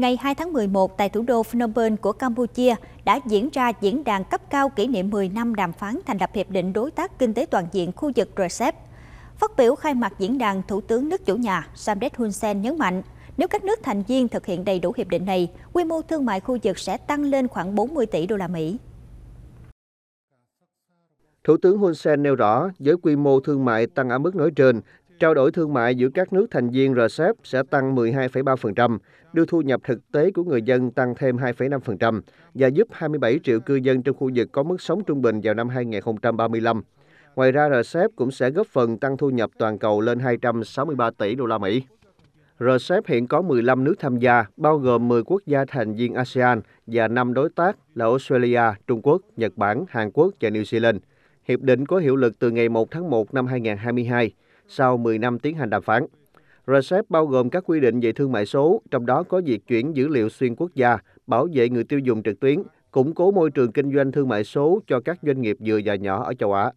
ngày 2 tháng 11 tại thủ đô Phnom Penh của Campuchia đã diễn ra diễn đàn cấp cao kỷ niệm 10 năm đàm phán thành lập Hiệp định Đối tác Kinh tế Toàn diện khu vực RCEP. Phát biểu khai mạc diễn đàn, Thủ tướng nước chủ nhà Samdech Hun Sen nhấn mạnh, nếu các nước thành viên thực hiện đầy đủ hiệp định này, quy mô thương mại khu vực sẽ tăng lên khoảng 40 tỷ đô la Mỹ. Thủ tướng Hun Sen nêu rõ, với quy mô thương mại tăng ở mức nói trên, trao đổi thương mại giữa các nước thành viên RCEP sẽ tăng 12,3%, đưa thu nhập thực tế của người dân tăng thêm 2,5% và giúp 27 triệu cư dân trong khu vực có mức sống trung bình vào năm 2035. Ngoài ra, RCEP cũng sẽ góp phần tăng thu nhập toàn cầu lên 263 tỷ đô la Mỹ. RCEP hiện có 15 nước tham gia, bao gồm 10 quốc gia thành viên ASEAN và 5 đối tác là Australia, Trung Quốc, Nhật Bản, Hàn Quốc và New Zealand. Hiệp định có hiệu lực từ ngày 1 tháng 1 năm 2022, sau 10 năm tiến hành đàm phán. RCEP bao gồm các quy định về thương mại số, trong đó có việc chuyển dữ liệu xuyên quốc gia, bảo vệ người tiêu dùng trực tuyến, củng cố môi trường kinh doanh thương mại số cho các doanh nghiệp vừa và nhỏ ở châu Á.